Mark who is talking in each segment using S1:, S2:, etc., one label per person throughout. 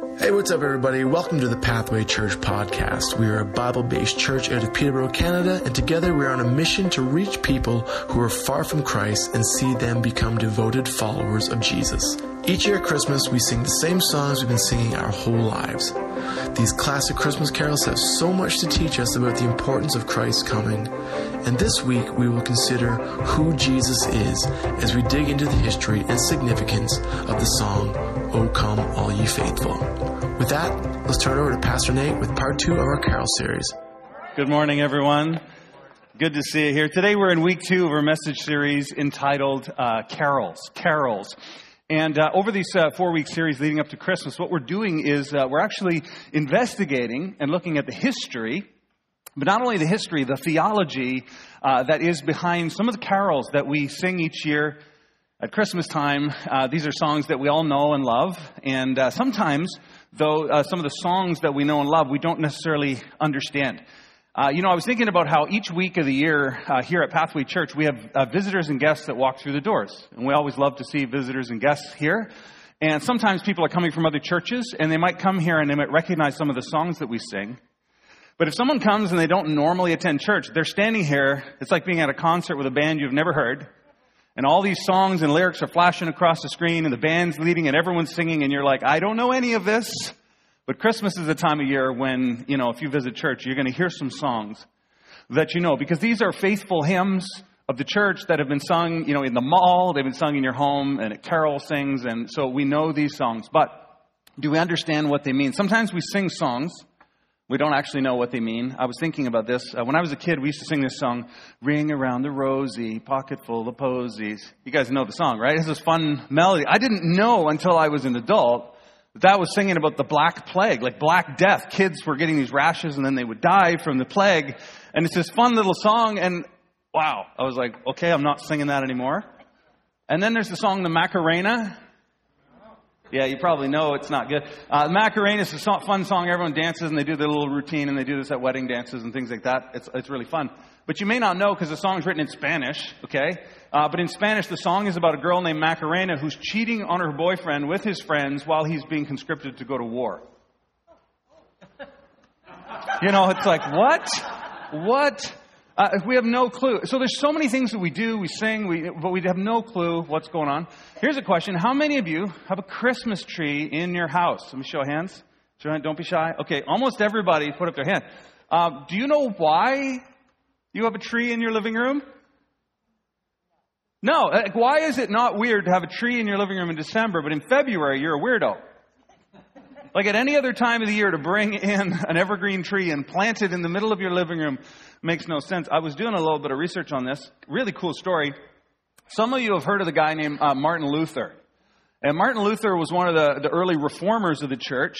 S1: Hey, what's up, everybody? Welcome to the Pathway Church podcast. We are a Bible based church out of Peterborough, Canada, and together we are on a mission to reach people who are far from Christ and see them become devoted followers of Jesus. Each year at Christmas, we sing the same songs we've been singing our whole lives. These classic Christmas carols have so much to teach us about the importance of Christ's coming. And this week, we will consider who Jesus is as we dig into the history and significance of the song, O Come All Ye Faithful. With that, let's turn over to Pastor Nate with part two of our carol series.
S2: Good morning, everyone. Good to see you here. Today we're in week two of our message series entitled uh, Carols. Carols. And uh, over these uh, four week series leading up to Christmas, what we're doing is uh, we're actually investigating and looking at the history, but not only the history, the theology uh, that is behind some of the carols that we sing each year at Christmas time. Uh, these are songs that we all know and love. And uh, sometimes, though, some of the songs that we know and love, we don't necessarily understand. Uh, you know, I was thinking about how each week of the year uh, here at Pathway Church, we have uh, visitors and guests that walk through the doors. And we always love to see visitors and guests here. And sometimes people are coming from other churches, and they might come here and they might recognize some of the songs that we sing. But if someone comes and they don't normally attend church, they're standing here. It's like being at a concert with a band you've never heard. And all these songs and lyrics are flashing across the screen, and the band's leading, and everyone's singing, and you're like, I don't know any of this. But Christmas is a time of year when, you know, if you visit church, you're going to hear some songs that you know, because these are faithful hymns of the church that have been sung, you know, in the mall, they've been sung in your home, and at carol sings, and so we know these songs. But do we understand what they mean? Sometimes we sing songs. We don't actually know what they mean. I was thinking about this. Uh, when I was a kid, we used to sing this song, Ring Around the Rosy, Pocket Full of Posies. You guys know the song, right? It's this fun melody. I didn't know until I was an adult that that was singing about the black plague, like black death. Kids were getting these rashes and then they would die from the plague. And it's this fun little song and wow, I was like, okay, I'm not singing that anymore. And then there's the song, the Macarena. Yeah, you probably know it's not good. Uh, Macarena is a fun song. Everyone dances and they do their little routine and they do this at wedding dances and things like that. It's, it's really fun. But you may not know because the song's written in Spanish, okay? Uh, but in Spanish, the song is about a girl named Macarena who's cheating on her boyfriend with his friends while he's being conscripted to go to war. You know, it's like, what? What? Uh, we have no clue. So there's so many things that we do, we sing, we, but we have no clue what's going on. Here's a question. How many of you have a Christmas tree in your house? Let me show hands. Don't be shy. Okay, almost everybody put up their hand. Uh, do you know why you have a tree in your living room? No. Like, why is it not weird to have a tree in your living room in December, but in February you're a weirdo? Like at any other time of the year to bring in an evergreen tree and plant it in the middle of your living room makes no sense. I was doing a little bit of research on this. Really cool story. Some of you have heard of the guy named uh, Martin Luther. And Martin Luther was one of the, the early reformers of the church.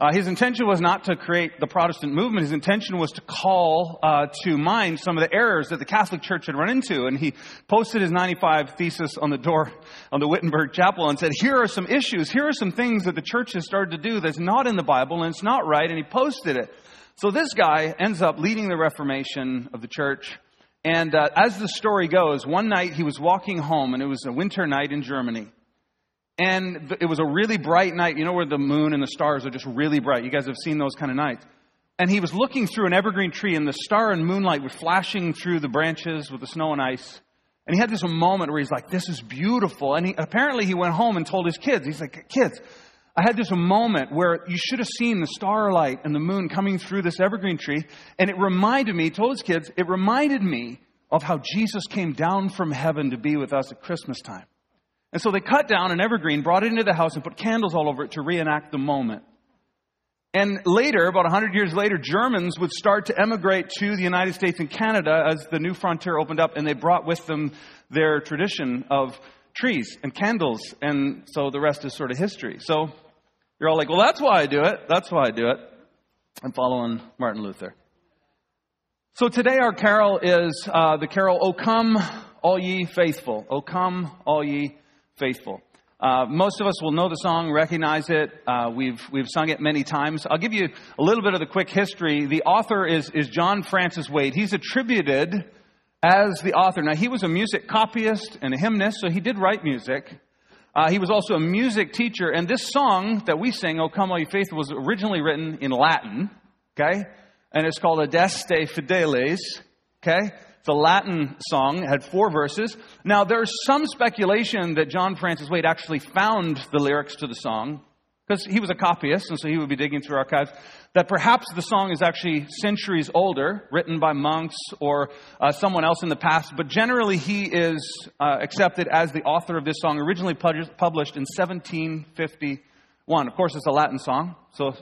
S2: Uh, his intention was not to create the Protestant movement. His intention was to call uh, to mind some of the errors that the Catholic Church had run into. And he posted his 95 thesis on the door on the Wittenberg Chapel and said, here are some issues. Here are some things that the church has started to do that's not in the Bible and it's not right. And he posted it. So this guy ends up leading the Reformation of the church. And uh, as the story goes, one night he was walking home and it was a winter night in Germany. And it was a really bright night, you know, where the moon and the stars are just really bright. You guys have seen those kind of nights. And he was looking through an evergreen tree, and the star and moonlight were flashing through the branches with the snow and ice. And he had this moment where he's like, This is beautiful. And he, apparently he went home and told his kids, He's like, Kids, I had this moment where you should have seen the starlight and the moon coming through this evergreen tree. And it reminded me, he told his kids, it reminded me of how Jesus came down from heaven to be with us at Christmas time. And so they cut down an evergreen, brought it into the house, and put candles all over it to reenact the moment. And later, about 100 years later, Germans would start to emigrate to the United States and Canada as the new frontier opened up, and they brought with them their tradition of trees and candles. And so the rest is sort of history. So you're all like, well, that's why I do it. That's why I do it. I'm following Martin Luther. So today our carol is uh, the carol, O come, all ye faithful. O come, all ye faithful. Uh, most of us will know the song, recognize it. Uh, we've we've sung it many times. I'll give you a little bit of the quick history. The author is is John Francis Wade. He's attributed as the author. Now he was a music copyist and a hymnist, so he did write music. Uh, he was also a music teacher, and this song that we sing, O Come All You Faithful, was originally written in Latin, okay? And it's called Adeste Fideles, okay? A Latin song, had four verses. Now, there's some speculation that John Francis Wade actually found the lyrics to the song, because he was a copyist, and so he would be digging through archives, that perhaps the song is actually centuries older, written by monks or uh, someone else in the past, but generally he is uh, accepted as the author of this song, originally published in 1751. Of course, it's a Latin song, so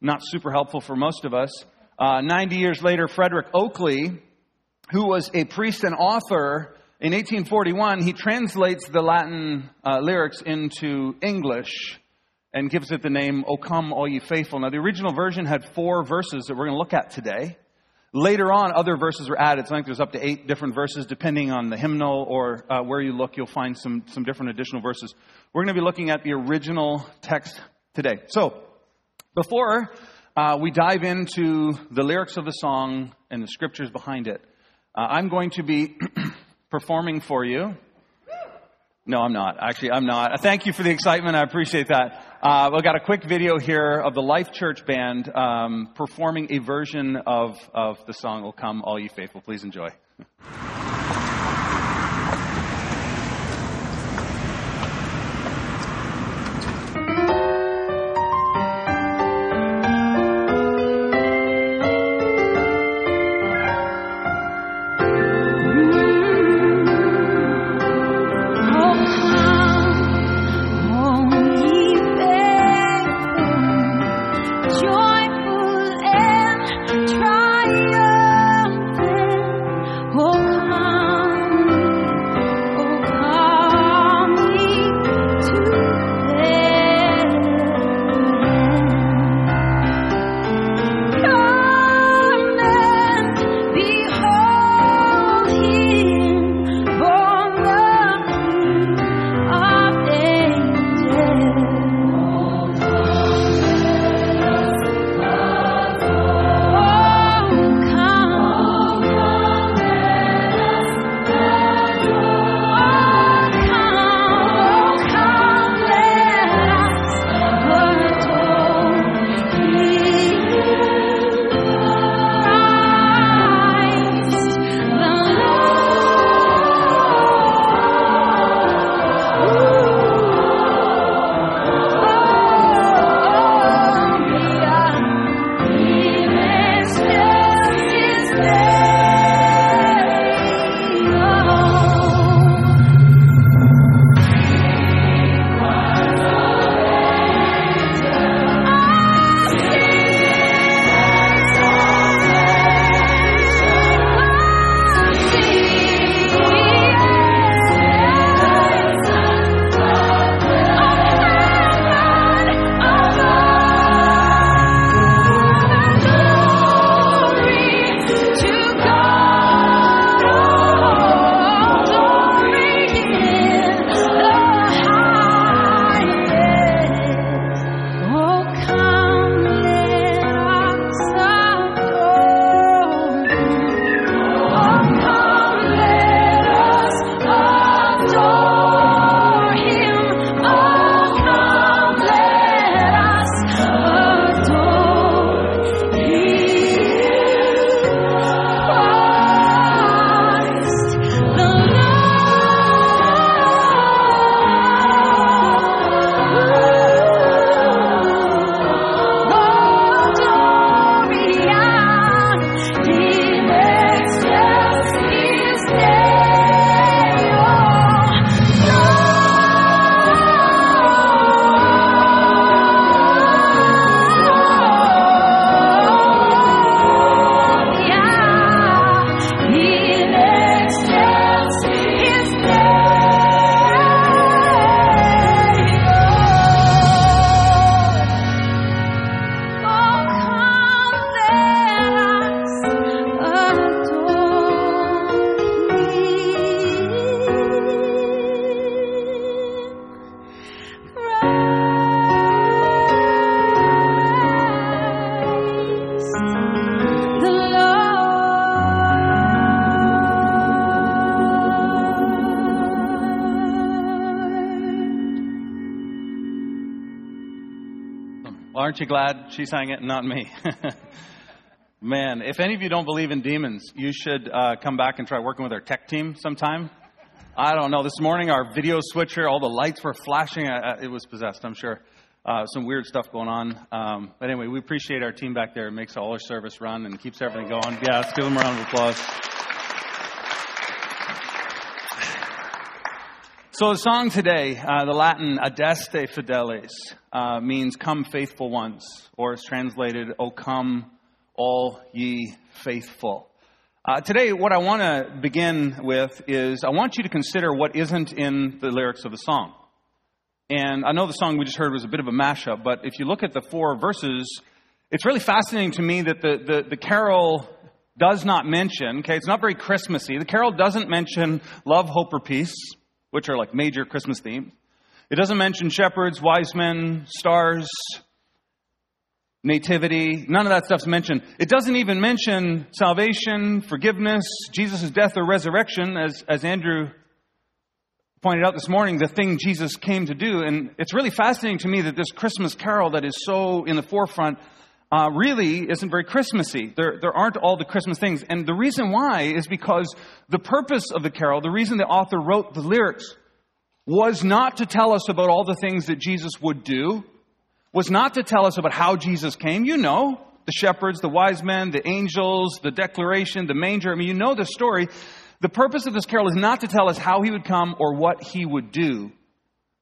S2: not super helpful for most of us. Uh, 90 years later, Frederick Oakeley, who was a priest and author, in 1841, he translates the Latin uh, lyrics into English and gives it the name, O come, all ye faithful. Now, the original version had four verses that we're going to look at today. Later on, other verses were added. So I think there's up to eight different verses, depending on the hymnal or uh, where you look, you'll find some, some different additional verses. We're going to be looking at the original text today. So, before uh, we dive into the lyrics of the song and the scriptures behind it, uh, I'm going to be performing for you. No, I'm not. Actually, I'm not. Thank you for the excitement. I appreciate that. Uh, we've got a quick video here of the Life Church Band um, performing a version of, of the song, Will Come All You Faithful. Please enjoy. Aren't you glad she sang it and not me? Man, if any of you don't believe in demons, you should uh, come back and try working with our tech team sometime. I don't know. This morning, our video switcher, all the lights were flashing. Uh, it was possessed, I'm sure. Uh, some weird stuff going on. Um, but anyway, we appreciate our team back there. It makes all our service run and keeps everything going. Yeah, let's give them a round of applause. So the song today, uh, the Latin "Adeste Fideles," uh, means "Come, faithful ones," or it's translated "O come, all ye faithful." Uh, today, what I want to begin with is I want you to consider what isn't in the lyrics of the song. And I know the song we just heard was a bit of a mashup, but if you look at the four verses, it's really fascinating to me that the, the, the carol does not mention, okay, it's not very Christmassy. The carol doesn't mention love, hope, or peace which are like major Christmas themes. It doesn't mention shepherds, wise men, stars, nativity. None of that stuff's mentioned. It doesn't even mention salvation, forgiveness, Jesus' death or resurrection, as, as Andrew pointed out this morning, the thing Jesus came to do. And it's really fascinating to me that this Christmas carol that is so in the forefront uh, really isn't very Christmassy. There, there aren't all the Christmas things. And the reason why is because the purpose of the carol, the reason the author wrote the lyrics, was not to tell us about all the things that Jesus would do, was not to tell us about how Jesus came. You know, the shepherds, the wise men, the angels, the declaration, the manger. I mean, you know the story. The purpose of this carol is not to tell us how he would come or what he would do.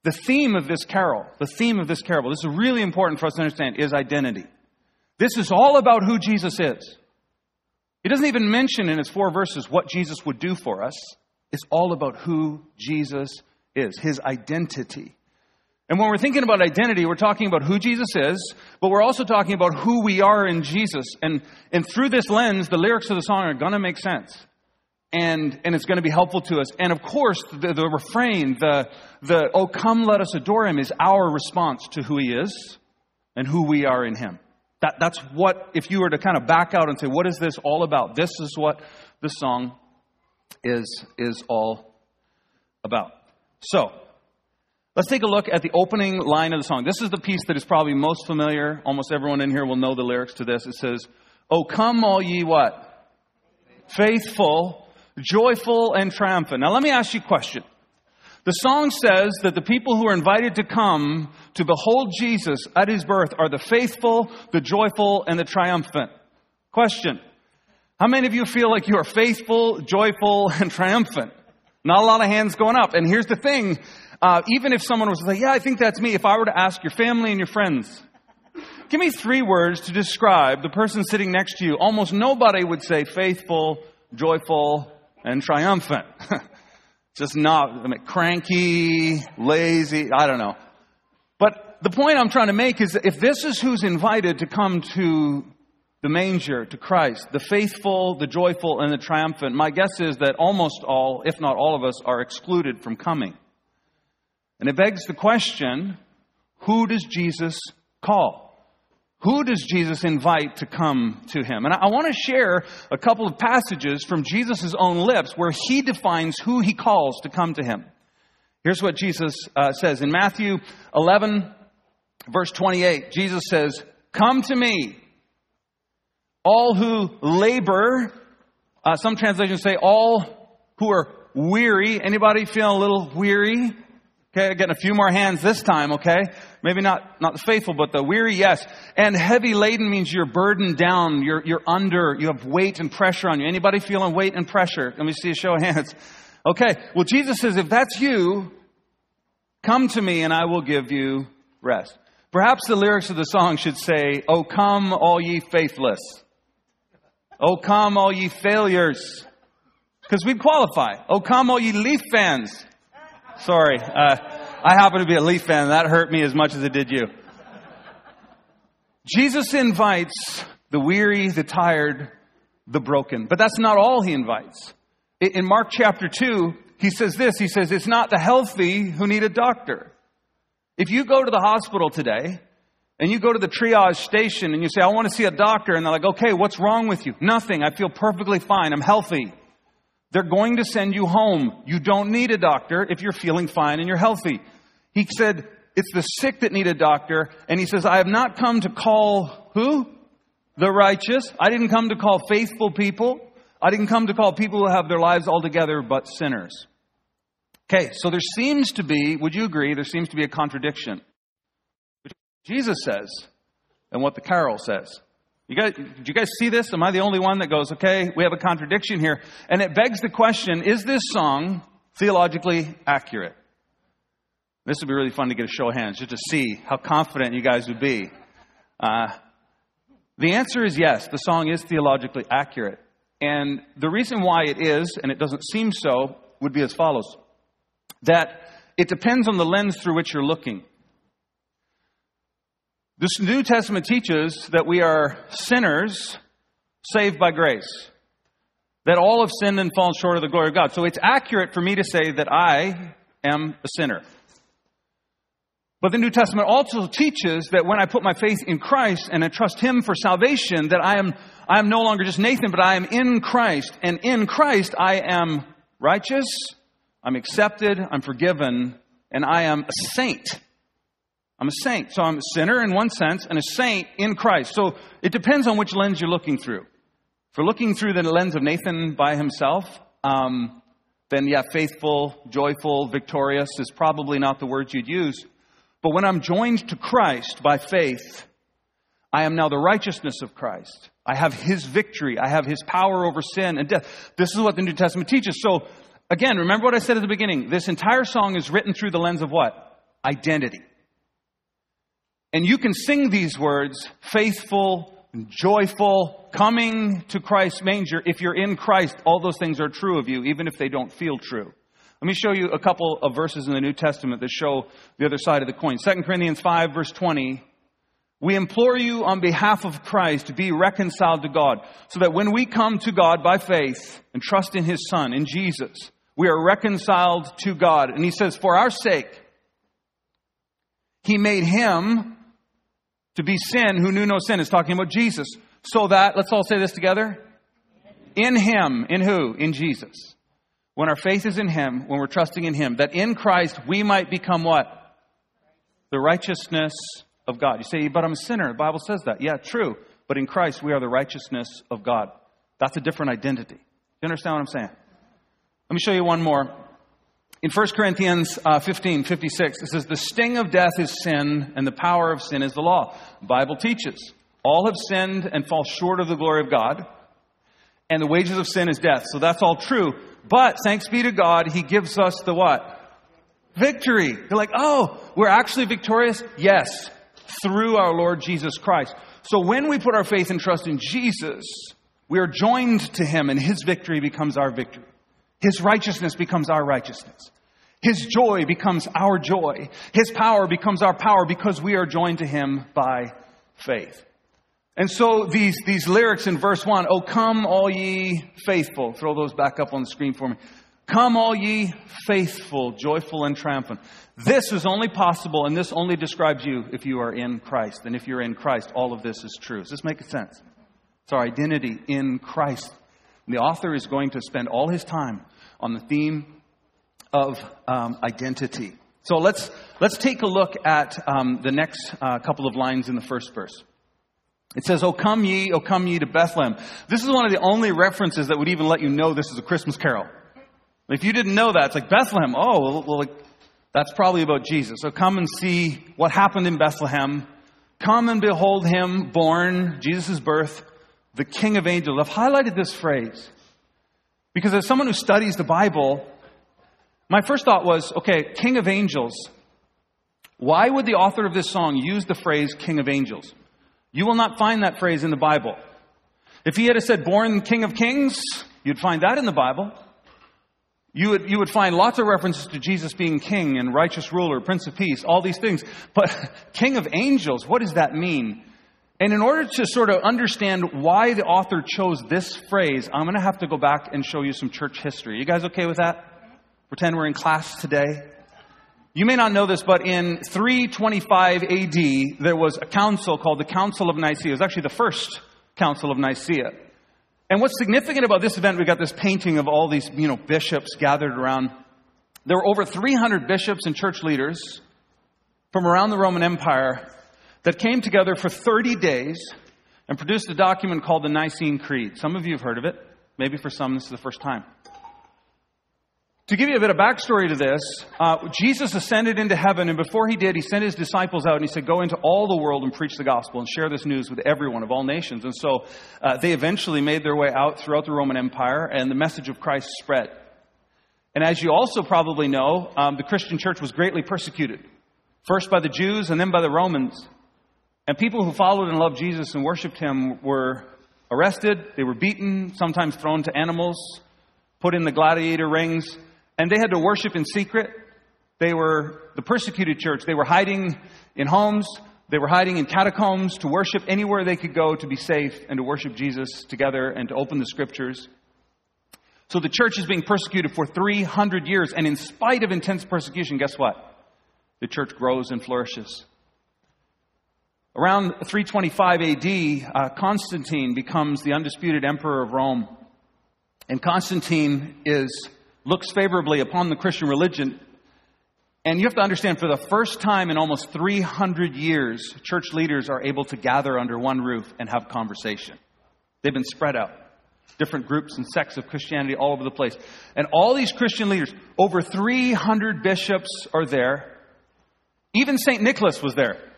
S2: The theme of this carol, the theme of this carol, this is really important for us to understand, is identity. This is all about who Jesus is. He doesn't even mention in his four verses what Jesus would do for us. It's all about who Jesus is, his identity. And when we're thinking about identity, we're talking about who Jesus is, but we're also talking about who we are in Jesus. And, and through this lens, the lyrics of the song are going to make sense. And, and it's going to be helpful to us. And of course, the, the refrain, the, the, oh, come let us adore him, is our response to who he is and who we are in him. That, that's what, if you were to kind of back out and say, what is this all about? This is what the song is, is all about. So, let's take a look at the opening line of the song. This is the piece that is probably most familiar. Almost everyone in here will know the lyrics to this. It says, Oh, come all ye what? Faithful, joyful, and triumphant. Now let me ask you a question. The song says that the people who are invited to come to behold Jesus at his birth are the faithful, the joyful, and the triumphant. Question. How many of you feel like you are faithful, joyful, and triumphant? Not a lot of hands going up. And here's the thing. Uh, even if someone was to say, yeah, I think that's me, if I were to ask your family and your friends, give me three words to describe the person sitting next to you, almost nobody would say faithful, joyful, and triumphant. Just not I mean, cranky, lazy, I don't know. But the point I'm trying to make is that if this is who's invited to come to the manger, to Christ, the faithful, the joyful, and the triumphant, my guess is that almost all, if not all of us, are excluded from coming. And it begs the question who does Jesus call? Who does Jesus invite to come to him? And I want to share a couple of passages from Jesus' own lips where he defines who he calls to come to him. Here's what Jesus uh, says in Matthew 11, verse 28. Jesus says, Come to me, all who labor. Uh, some translations say, All who are weary. Anybody feeling a little weary? Okay, getting a few more hands this time, okay? Maybe not, not the faithful, but the weary, yes. And heavy laden means you're burdened down, you're, you're under, you have weight and pressure on you. Anybody feeling weight and pressure? Let me see a show of hands. Okay, well Jesus says, if that's you, come to me and I will give you rest. Perhaps the lyrics of the song should say, Oh come all ye faithless. Oh come all ye failures. Because we'd qualify. Oh come all ye Leaf fans. Sorry. Uh, I happen to be a Leaf fan. That hurt me as much as it did you. Jesus invites the weary, the tired, the broken. But that's not all he invites. In Mark chapter 2, he says this. He says, it's not the healthy who need a doctor. If you go to the hospital today and you go to the triage station and you say, I want to see a doctor, and they're like, okay, what's wrong with you? Nothing. I feel perfectly fine. I'm healthy. They're going to send you home. You don't need a doctor if you're feeling fine and you're healthy. He said, It's the sick that need a doctor. And he says, I have not come to call who? The righteous. I didn't come to call faithful people. I didn't come to call people who have their lives all together, but sinners. Okay, so there seems to be, would you agree, there seems to be a contradiction between Jesus says and what the carol says. You guys, did you guys see this? Am I the only one that goes, okay, we have a contradiction here? And it begs the question, is this song theologically accurate? This would be really fun to get a show of hands just to see how confident you guys would be. Uh, the answer is yes, the song is theologically accurate. And the reason why it is, and it doesn't seem so, would be as follows that it depends on the lens through which you're looking. This New Testament teaches that we are sinners saved by grace. That all have sinned and fallen short of the glory of God. So it's accurate for me to say that I am a sinner. But the New Testament also teaches that when I put my faith in Christ and I trust Him for salvation, that I am, I am no longer just Nathan, but I am in Christ. And in Christ, I am righteous, I'm accepted, I'm forgiven, and I am a saint. I'm a saint. So I'm a sinner in one sense and a saint in Christ. So it depends on which lens you're looking through. If you're looking through the lens of Nathan by himself, um, then yeah, faithful, joyful, victorious is probably not the words you'd use. But when I'm joined to Christ by faith, I am now the righteousness of Christ. I have his victory. I have his power over sin and death. This is what the New Testament teaches. So, again, remember what I said at the beginning. This entire song is written through the lens of what? Identity. And you can sing these words, faithful, joyful, coming to Christ's manger. If you're in Christ, all those things are true of you, even if they don't feel true. Let me show you a couple of verses in the New Testament that show the other side of the coin. 2 Corinthians 5 verse 20. We implore you on behalf of Christ to be reconciled to God, so that when we come to God by faith and trust in His Son, in Jesus, we are reconciled to God. And He says, for our sake, He made Him to be sin who knew no sin is talking about Jesus. So that, let's all say this together. In Him. In who? In Jesus. When our faith is in Him, when we're trusting in Him, that in Christ we might become what? The righteousness of God. You say, but I'm a sinner. The Bible says that. Yeah, true. But in Christ we are the righteousness of God. That's a different identity. You understand what I'm saying? Let me show you one more. In 1 Corinthians uh, 15, 56, it says, The sting of death is sin, and the power of sin is the law. The Bible teaches. All have sinned and fall short of the glory of God, and the wages of sin is death. So that's all true. But thanks be to God, He gives us the what? Victory. You're like, oh, we're actually victorious? Yes, through our Lord Jesus Christ. So when we put our faith and trust in Jesus, we are joined to Him, and His victory becomes our victory. His righteousness becomes our righteousness. His joy becomes our joy. His power becomes our power because we are joined to Him by faith. And so these, these lyrics in verse 1, Oh, come all ye faithful. Throw those back up on the screen for me. Come all ye faithful, joyful, and triumphant. This is only possible, and this only describes you if you are in Christ. And if you're in Christ, all of this is true. Does this make sense? It's our identity in Christ. And the author is going to spend all his time on the theme of um, identity. So let's, let's take a look at um, the next uh, couple of lines in the first verse. It says, O come ye, O come ye to Bethlehem. This is one of the only references that would even let you know this is a Christmas carol. If you didn't know that, it's like Bethlehem. Oh, well, well like, that's probably about Jesus. So come and see what happened in Bethlehem. Come and behold him born, Jesus' birth, the King of angels. I've highlighted this phrase because as someone who studies the Bible, my first thought was okay, King of Angels. Why would the author of this song use the phrase King of Angels? You will not find that phrase in the Bible. If he had said born King of Kings, you'd find that in the Bible. You would, you would find lots of references to Jesus being king and righteous ruler, prince of peace, all these things. But king of angels, what does that mean? And in order to sort of understand why the author chose this phrase, I'm going to have to go back and show you some church history. You guys okay with that? Pretend we're in class today. You may not know this, but in 325 AD, there was a council called the Council of Nicaea. It was actually the first Council of Nicaea. And what's significant about this event, we got this painting of all these, you know, bishops gathered around. There were over 300 bishops and church leaders from around the Roman Empire that came together for 30 days and produced a document called the Nicene Creed. Some of you have heard of it. Maybe for some, this is the first time. To give you a bit of backstory to this, uh, Jesus ascended into heaven, and before he did, he sent his disciples out and he said, Go into all the world and preach the gospel and share this news with everyone of all nations. And so uh, they eventually made their way out throughout the Roman Empire, and the message of Christ spread. And as you also probably know, um, the Christian church was greatly persecuted, first by the Jews and then by the Romans. And people who followed and loved Jesus and worshiped him were arrested, they were beaten, sometimes thrown to animals, put in the gladiator rings and they had to worship in secret. They were the persecuted church. They were hiding in homes. They were hiding in catacombs to worship anywhere they could go to be safe and to worship Jesus together and to open the scriptures. So the church is being persecuted for 300 years. And in spite of intense persecution, guess what? The church grows and flourishes. Around 325 AD, uh, Constantine becomes the undisputed emperor of Rome. And Constantine is looks favorably upon the Christian religion. And you have to understand, for the first time in almost 300 years, church leaders are able to gather under one roof and have conversation. They've been spread out. Different groups and sects of Christianity all over the place. And all these Christian leaders, over 300 bishops are there. Even St. Nicholas was there.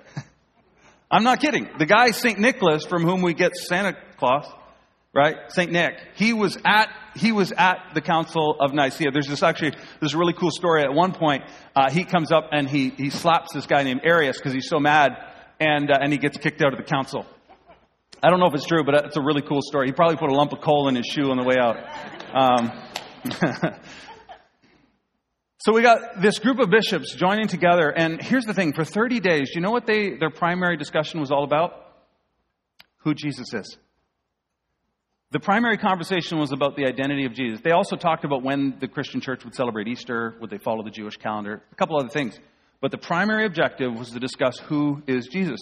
S2: I'm not kidding. The guy, St. Nicholas, from whom we get Santa Claus, right? St. Nick. He was at, he was at the Council of Nicaea. There's this actually, this really cool story. At one point, uh, he comes up and he, he slaps this guy named Arius because he's so mad and, uh, and he gets kicked out of the council. I don't know if it's true, but it's a really cool story. He probably put a lump of coal in his shoe on the way out. Um, so we got this group of bishops joining together, and here's the thing: for 30 days, do you know what they their primary discussion was all about? Who Jesus is. The primary conversation was about the identity of Jesus. They also talked about when the Christian church would celebrate Easter, would they follow the Jewish calendar, a couple other things. But the primary objective was to discuss who is Jesus.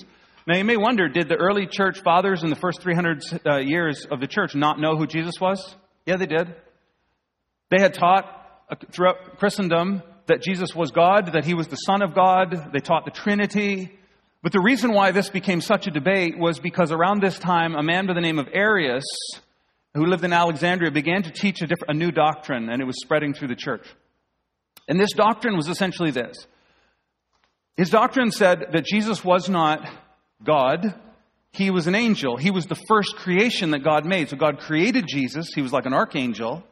S2: Now, you may wonder did the early church fathers in the first 300 uh, years of the church not know who Jesus was? Yeah, they did. They had taught Uh, throughout Christendom that Jesus was God, that he was the Son of God. They taught the Trinity. But the reason why this became such a debate was because around this time, a man by the name of Arius who lived in Alexandria, began to teach a, a new doctrine, and it was spreading through the church. And this doctrine was essentially this His doctrine said that Jesus was not God, he was an angel. He was the first creation that God made. So God created Jesus, he was like an archangel.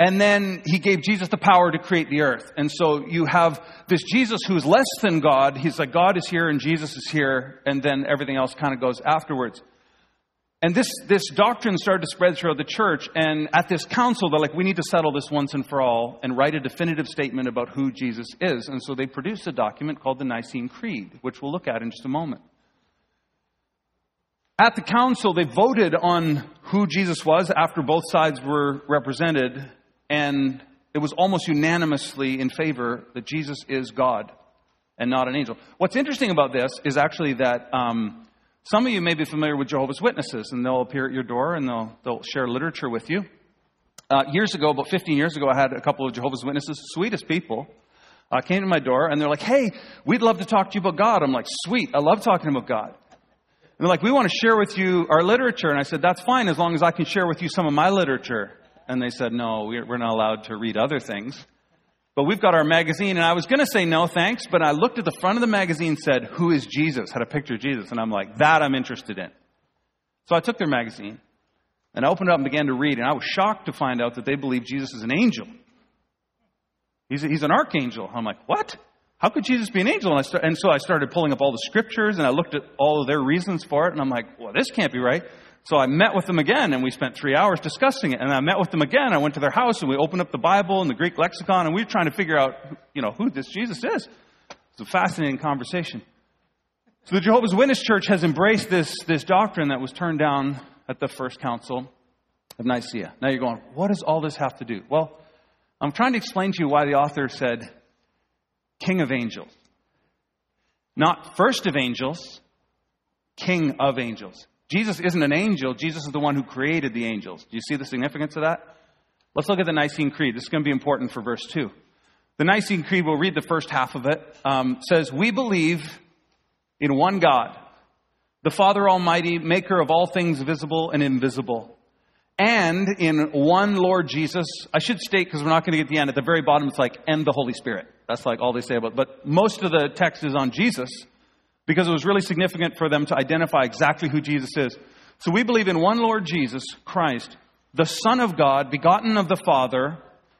S2: And then he gave Jesus the power to create the earth. And so you have this Jesus who's less than God. He's like, God is here and Jesus is here. And then everything else kind of goes afterwards. And this, this doctrine started to spread throughout the church. And at this council, they're like, we need to settle this once and for all and write a definitive statement about who Jesus is. And so they produced a document called the Nicene Creed, which we'll look at in just a moment. At the council, they voted on who Jesus was after both sides were represented. And it was almost unanimously in favor that Jesus is God and not an angel. What's interesting about this is actually that. Um, some of you may be familiar with Jehovah's Witnesses, and they'll appear at your door and they'll, they'll share literature with you. Uh, years ago, about 15 years ago, I had a couple of Jehovah's Witnesses, sweetest people, uh, came to my door and they're like, hey, we'd love to talk to you about God. I'm like, sweet, I love talking about God. And they're like, we want to share with you our literature. And I said, that's fine as long as I can share with you some of my literature. And they said, no, we're not allowed to read other things. But we've got our magazine, and I was going to say no thanks, but I looked at the front of the magazine, and said, Who is Jesus? Had a picture of Jesus, and I'm like, That I'm interested in. So I took their magazine, and I opened it up and began to read, and I was shocked to find out that they believe Jesus is an angel. He's, a, he's an archangel. I'm like, What? How could Jesus be an angel? And, start, and so I started pulling up all the scriptures, and I looked at all of their reasons for it, and I'm like, Well, this can't be right. So I met with them again and we spent three hours discussing it. And I met with them again. I went to their house and we opened up the Bible and the Greek lexicon and we were trying to figure out, you know, who this Jesus is. It's a fascinating conversation. So the Jehovah's Witness Church has embraced this, this doctrine that was turned down at the first council of Nicaea. Now you're going, what does all this have to do? Well, I'm trying to explain to you why the author said King of Angels. Not first of angels, King of Angels. Jesus isn't an angel, Jesus is the one who created the angels. Do you see the significance of that? Let's look at the Nicene Creed. This is going to be important for verse 2. The Nicene Creed, we'll read the first half of it, um, says, We believe in one God, the Father Almighty, maker of all things visible and invisible, and in one Lord Jesus. I should state, because we're not going to get the end, at the very bottom it's like, and the Holy Spirit. That's like all they say about it. But most of the text is on Jesus, because it was really significant for them to identify exactly who Jesus is. So we believe in one Lord Jesus Christ, the Son of God, begotten of the Father,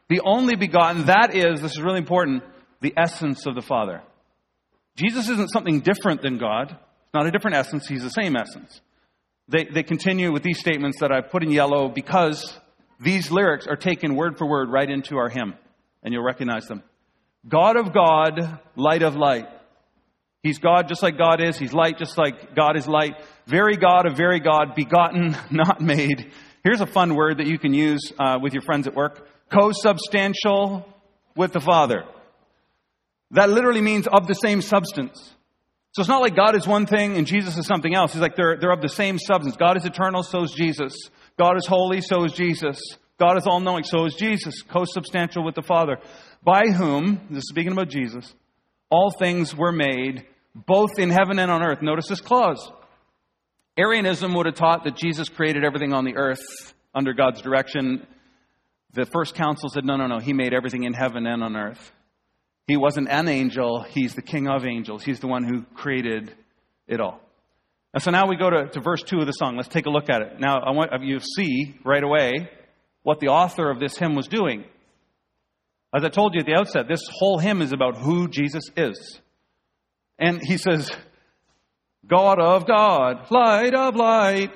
S2: the only begotten, that is, this is really important, the essence of the Father. Jesus isn't something different than God. It's not a different essence, he's the same essence. They, they continue with these statements that I've put in yellow because these lyrics are taken word for word right into our hymn, and you'll recognize them. God of God, light of light. He's God just like God is. He's light just like God is light. Very God of very God, begotten, not made. Here's a fun word that you can use uh, with your friends at work co-substantial with the Father. That literally means of the same substance. So it's not like God is one thing and Jesus is something else. He's like they're, they're of the same substance. God is eternal, so is Jesus. God is holy, so is Jesus. God is all knowing, so is Jesus. Co-substantial with the Father. By whom, this is speaking about Jesus, all things were made, both in heaven and on earth. Notice this clause. Arianism would have taught that Jesus created everything on the earth under God's direction the first council said, no, no, no, he made everything in heaven and on earth. He wasn't an angel, he's the king of angels. He's the one who created it all. And so now we go to, to verse 2 of the song. Let's take a look at it. Now, I want you to see right away what the author of this hymn was doing. As I told you at the outset, this whole hymn is about who Jesus is. And he says, God of God, light of light,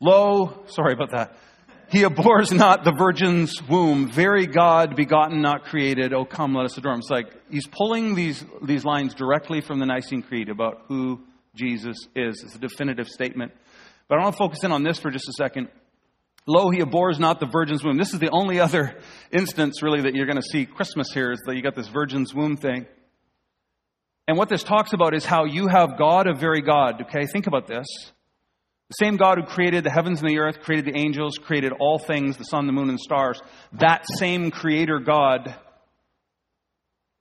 S2: lo, sorry about that. He abhors not the virgin's womb, very God begotten, not created. Oh, come, let us adore him. It's like he's pulling these, these lines directly from the Nicene Creed about who Jesus is. It's a definitive statement. But I want to focus in on this for just a second. Lo, he abhors not the virgin's womb. This is the only other instance, really, that you're going to see Christmas here is that you got this virgin's womb thing. And what this talks about is how you have God of very God. Okay, think about this. The same God who created the heavens and the earth, created the angels, created all things, the sun, the moon, and stars, that same creator God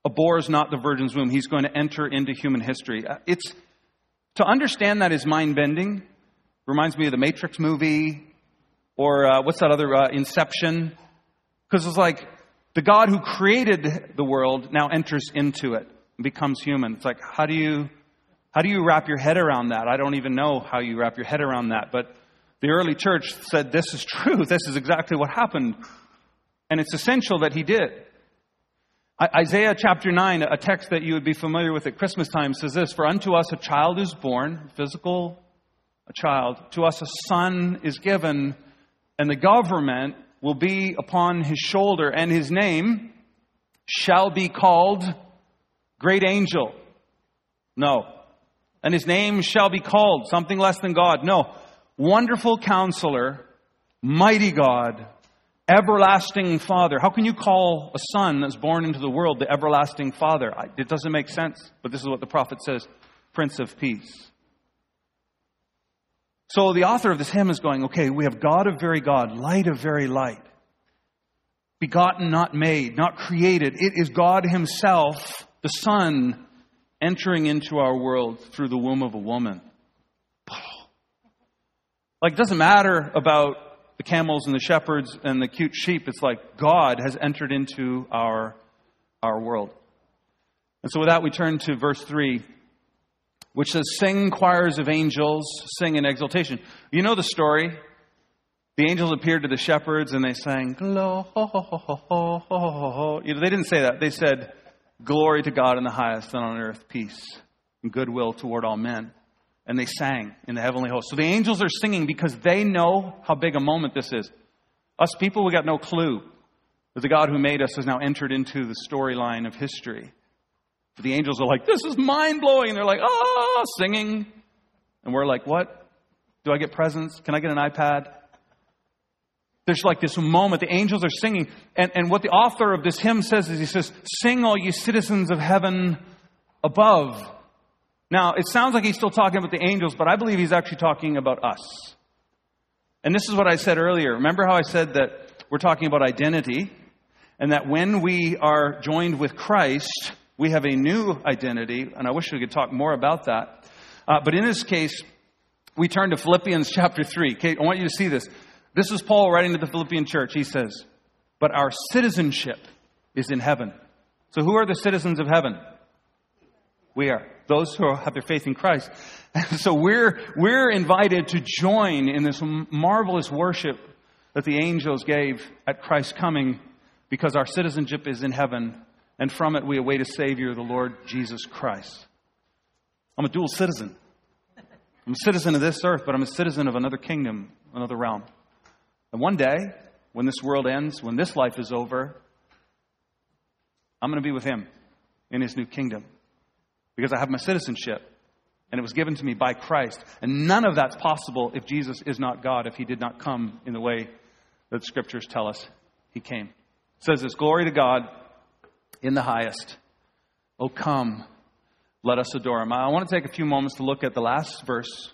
S2: abhors not the virgin's womb. He's going to enter into human history. Uh, it's to understand that is mind bending. Reminds me of the Matrix movie, or uh, what's that other uh, Inception? Because it's like the God who created the world now enters into it becomes human. It's like how do you how do you wrap your head around that? I don't even know how you wrap your head around that, but the early church said this is true. This is exactly what happened. And it's essential that he did. Isaiah chapter 9, a text that you would be familiar with at Christmas time, says this For unto us a child is born, physical, a child. To us a son is given, and the government will be upon his shoulder, and his name shall be called Great Angel. No and his name shall be called something less than God. No. Wonderful counselor, mighty God, everlasting father. How can you call a son that's born into the world the everlasting father? It doesn't make sense, but this is what the prophet says Prince of Peace. So the author of this hymn is going, okay, we have God of very God, light of very light, begotten, not made, not created. It is God Himself, the Son, entering into our world through the womb of a woman. Like, it doesn't matter about the camels and the shepherds and the cute sheep. It's like God has entered into our, our world. And so, with that, we turn to verse 3, which says, Sing choirs of angels, sing in exultation. You know the story. The angels appeared to the shepherds and they sang, Glory. You know, they didn't say that. They said, Glory to God in the highest, and on earth peace and goodwill toward all men. And they sang in the heavenly host. So the angels are singing because they know how big a moment this is. Us people, we got no clue that the God who made us has now entered into the storyline of history. But the angels are like, this is mind blowing. And they're like, ah, singing. And we're like, what? Do I get presents? Can I get an iPad? There's like this moment, the angels are singing. And, and what the author of this hymn says is he says, Sing, all you citizens of heaven above. Now, it sounds like he's still talking about the angels, but I believe he's actually talking about us. And this is what I said earlier. Remember how I said that we're talking about identity? And that when we are joined with Christ, we have a new identity. And I wish we could talk more about that. Uh, but in this case, we turn to Philippians chapter 3. Okay, I want you to see this. This is Paul writing to the Philippian church. He says, But our citizenship is in heaven. So who are the citizens of heaven? We are. Those who have their faith in Christ. so we're, we're invited to join in this marvelous worship that the angels gave at Christ's coming because our citizenship is in heaven and from it we await a Savior, the Lord Jesus Christ. I'm a dual citizen. I'm a citizen of this earth, but I'm a citizen of another kingdom, another realm. And one day, when this world ends, when this life is over, I'm going to be with Him in His new kingdom because I have my citizenship and it was given to me by Christ. And none of that's possible if Jesus is not God, if He did not come in the way that scriptures tell us He came. It says this Glory to God in the highest. Oh, come, let us adore him. I want to take a few moments to look at the last verse,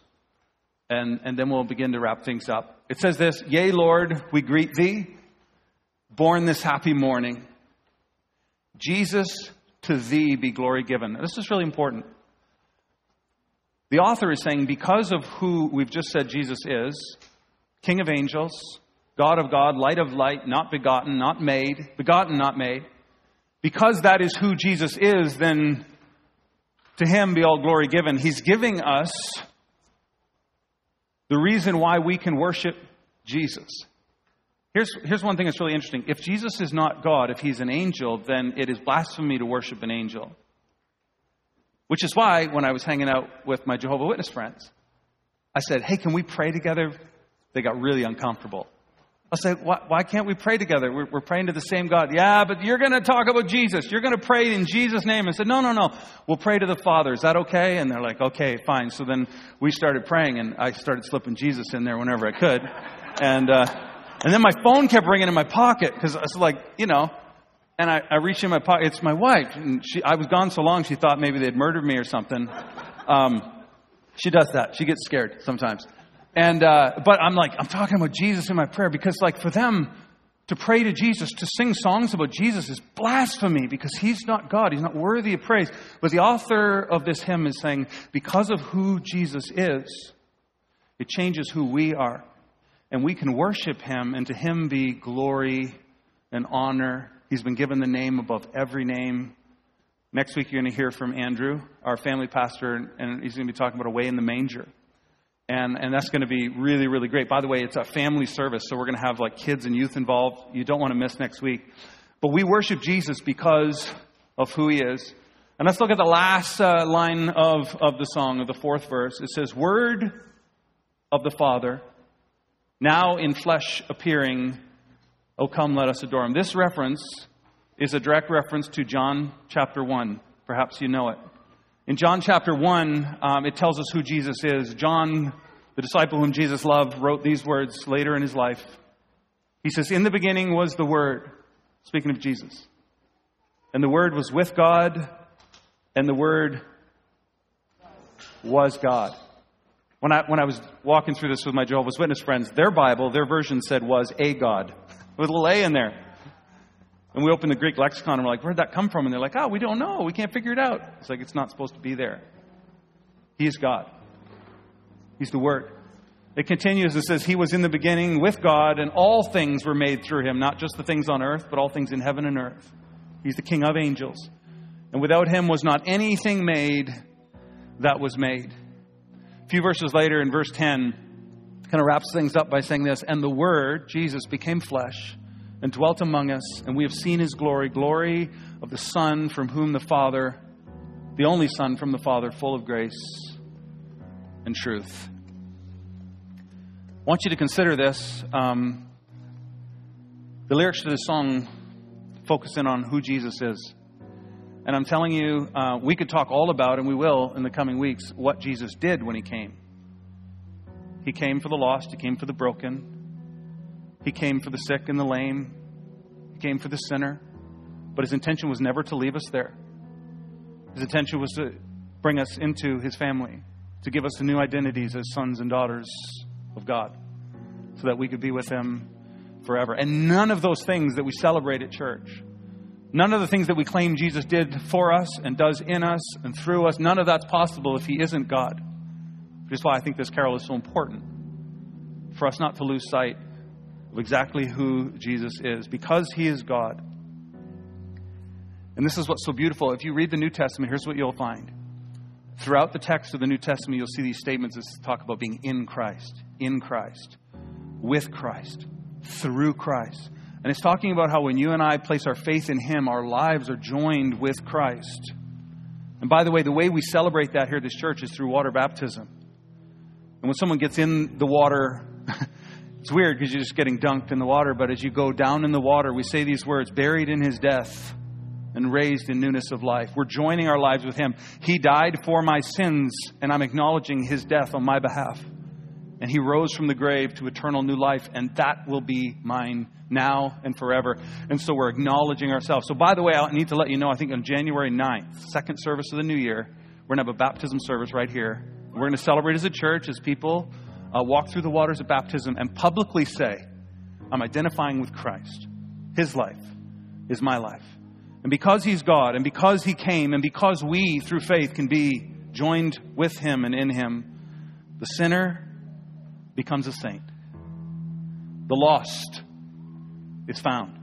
S2: and, and then we'll begin to wrap things up. It says this Yea, Lord, we greet thee, born this happy morning. Jesus, to thee be glory given. This is really important. The author is saying, because of who we've just said Jesus is, King of angels, God of God, light of light, not begotten, not made, begotten, not made, because that is who Jesus is, then to him be all glory given. He's giving us the reason why we can worship Jesus. Here's, here's one thing that's really interesting. If Jesus is not God, if he's an angel, then it is blasphemy to worship an angel. Which is why, when I was hanging out with my Jehovah Witness friends, I said, Hey, can we pray together? They got really uncomfortable. I'll say, why, why can't we pray together? We're, we're, praying to the same God. Yeah, but you're going to talk about Jesus. You're going to pray in Jesus' name. I said, no, no, no. We'll pray to the Father. Is that okay? And they're like, okay, fine. So then we started praying, and I started slipping Jesus in there whenever I could. And, uh, and then my phone kept ringing in my pocket because I was like, you know, and I, I reached in my pocket. It's my wife. And she, I was gone so long, she thought maybe they'd murdered me or something. Um, she does that. She gets scared sometimes. And, uh, but I'm like, I'm talking about Jesus in my prayer because, like, for them to pray to Jesus, to sing songs about Jesus is blasphemy because he's not God. He's not worthy of praise. But the author of this hymn is saying, because of who Jesus is, it changes who we are. And we can worship him, and to him be glory and honor. He's been given the name above every name. Next week, you're going to hear from Andrew, our family pastor, and he's going to be talking about a way in the manger and, and that's going to be really, really great. By the way, it's a family service, so we're going to have like kids and youth involved. You don't want to miss next week. But we worship Jesus because of who he is. And let's look at the last uh, line of, of the song, of the fourth verse. It says, Word of the Father, now in flesh appearing, O come, let us adore him. This reference is a direct reference to John chapter 1. Perhaps you know it. In John chapter 1, um, it tells us who Jesus is. John, the disciple whom Jesus loved, wrote these words later in his life. He says, In the beginning was the Word, speaking of Jesus. And the Word was with God, and the Word was God. When I, when I was walking through this with my Jehovah's Witness friends, their Bible, their version said was a God, with a little a in there. And we open the Greek lexicon and we're like, where'd that come from? And they're like, oh, we don't know. We can't figure it out. It's like, it's not supposed to be there. He is God. He's the Word. It continues, it says, He was in the beginning with God, and all things were made through Him, not just the things on earth, but all things in heaven and earth. He's the King of angels. And without Him was not anything made that was made. A few verses later, in verse 10, kind of wraps things up by saying this And the Word, Jesus, became flesh and dwelt among us, and we have seen his glory, glory of the Son from whom the Father, the only Son from the Father, full of grace and truth. I want you to consider this. Um, the lyrics to this song focus in on who Jesus is. And I'm telling you, uh, we could talk all about, and we will in the coming weeks, what Jesus did when he came. He came for the lost, he came for the broken, he came for the sick and the lame. He came for the sinner. But his intention was never to leave us there. His intention was to bring us into his family, to give us new identities as sons and daughters of God, so that we could be with him forever. And none of those things that we celebrate at church, none of the things that we claim Jesus did for us and does in us and through us, none of that's possible if He isn't God. Which is why I think this carol is so important for us not to lose sight of exactly who Jesus is, because He is God. And this is what's so beautiful. If you read the New Testament, here's what you'll find. Throughout the text of the New Testament, you'll see these statements that talk about being in Christ, in Christ, with Christ, through Christ. And it's talking about how when you and I place our faith in Him, our lives are joined with Christ. And by the way, the way we celebrate that here at this church is through water baptism. And when someone gets in the water, it's weird because you're just getting dunked in the water, but as you go down in the water, we say these words buried in His death and raised in newness of life. We're joining our lives with Him. He died for my sins, and I'm acknowledging His death on my behalf. And He rose from the grave to eternal new life, and that will be mine now and forever. And so we're acknowledging ourselves. So, by the way, I need to let you know I think on January 9th, second service of the new year, we're going to have a baptism service right here. We're going to celebrate as a church as people uh, walk through the waters of baptism and publicly say, I'm identifying with Christ. His life is my life. And because He's God, and because He came, and because we, through faith, can be joined with Him and in Him, the sinner becomes a saint. The lost is found.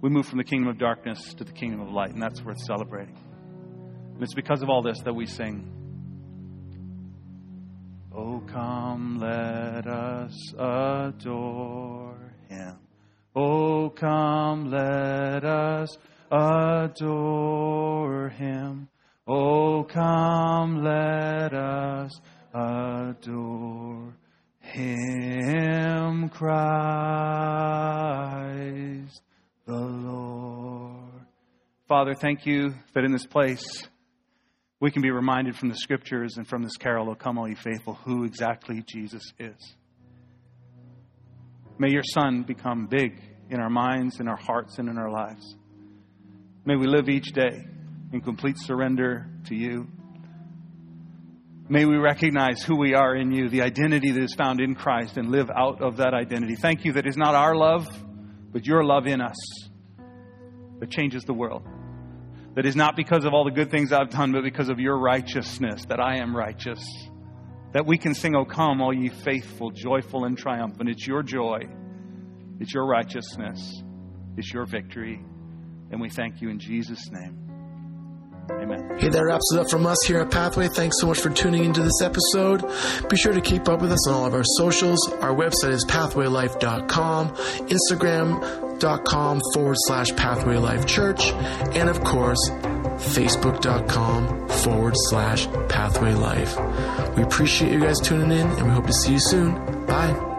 S2: We move from the kingdom of darkness to the kingdom of light, and that's worth celebrating. And it's because of all this that we sing. Oh, come, let us adore Him. Oh, come, let us adore him. Oh, come, let us adore him, Christ the Lord. Father, thank you that in this place we can be reminded from the scriptures and from this carol, O come, all ye faithful, who exactly Jesus is. May your Son become big in our minds, in our hearts, and in our lives. May we live each day in complete surrender to you. May we recognize who we are in you, the identity that is found in Christ, and live out of that identity. Thank you that it's not our love, but your love in us that changes the world. That is not because of all the good things I've done, but because of your righteousness, that I am righteous that we can sing, O come, all ye faithful, joyful, and triumphant. It's your joy, it's your righteousness, it's your victory. And we thank you in Jesus' name. Amen.
S1: Hey, that wraps it up from us here at Pathway. Thanks so much for tuning into this episode. Be sure to keep up with us on all of our socials. Our website is pathwaylife.com, Instagram.com forward slash Pathway Life Church, and of course, facebook.com forward slash pathway life. We appreciate you guys tuning in and we hope to see you soon. Bye.